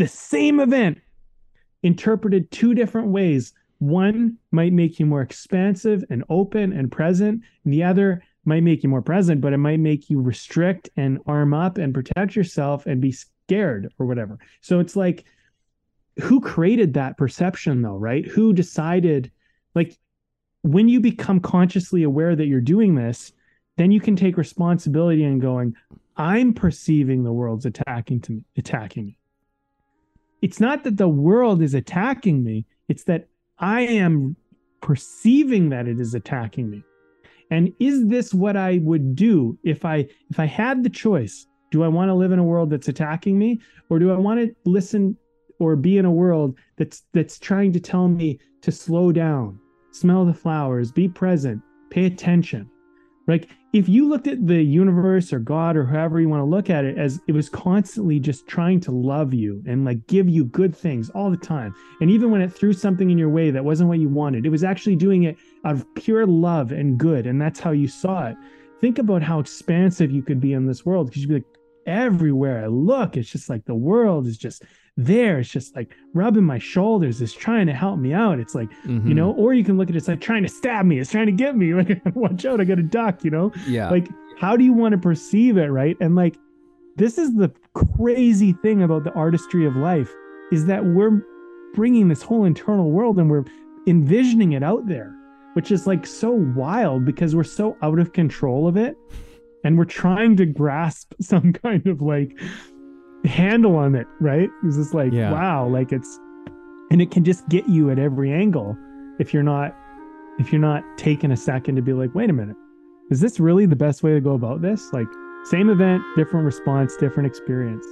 the same event interpreted two different ways. One might make you more expansive and open and present, and the other might make you more present, but it might make you restrict and arm up and protect yourself and be scared or whatever. So it's like, who created that perception though, right? Who decided, like, when you become consciously aware that you're doing this, then you can take responsibility and going, I'm perceiving the world's attacking to me, attacking me. It's not that the world is attacking me, it's that I am perceiving that it is attacking me. And is this what I would do if I if I had the choice? Do I want to live in a world that's attacking me or do I want to listen or be in a world that's that's trying to tell me to slow down, smell the flowers, be present, pay attention? Like if you looked at the universe or God or however you want to look at it as it was constantly just trying to love you and like give you good things all the time. And even when it threw something in your way that wasn't what you wanted, it was actually doing it out of pure love and good. And that's how you saw it. Think about how expansive you could be in this world because you'd be like, everywhere I look, it's just like the world is just there. It's just like rubbing my shoulders. It's trying to help me out. It's like, mm-hmm. you know, or you can look at it, it's like trying to stab me. It's trying to get me. Like, watch out, I got a duck, you know? Yeah. Like, how do you want to perceive it, right? And like, this is the crazy thing about the artistry of life is that we're bringing this whole internal world and we're envisioning it out there, which is like so wild because we're so out of control of it. And we're trying to grasp some kind of like handle on it, right? It's just like, yeah. wow, like it's, and it can just get you at every angle if you're not, if you're not taking a second to be like, wait a minute, is this really the best way to go about this? Like, same event, different response, different experience.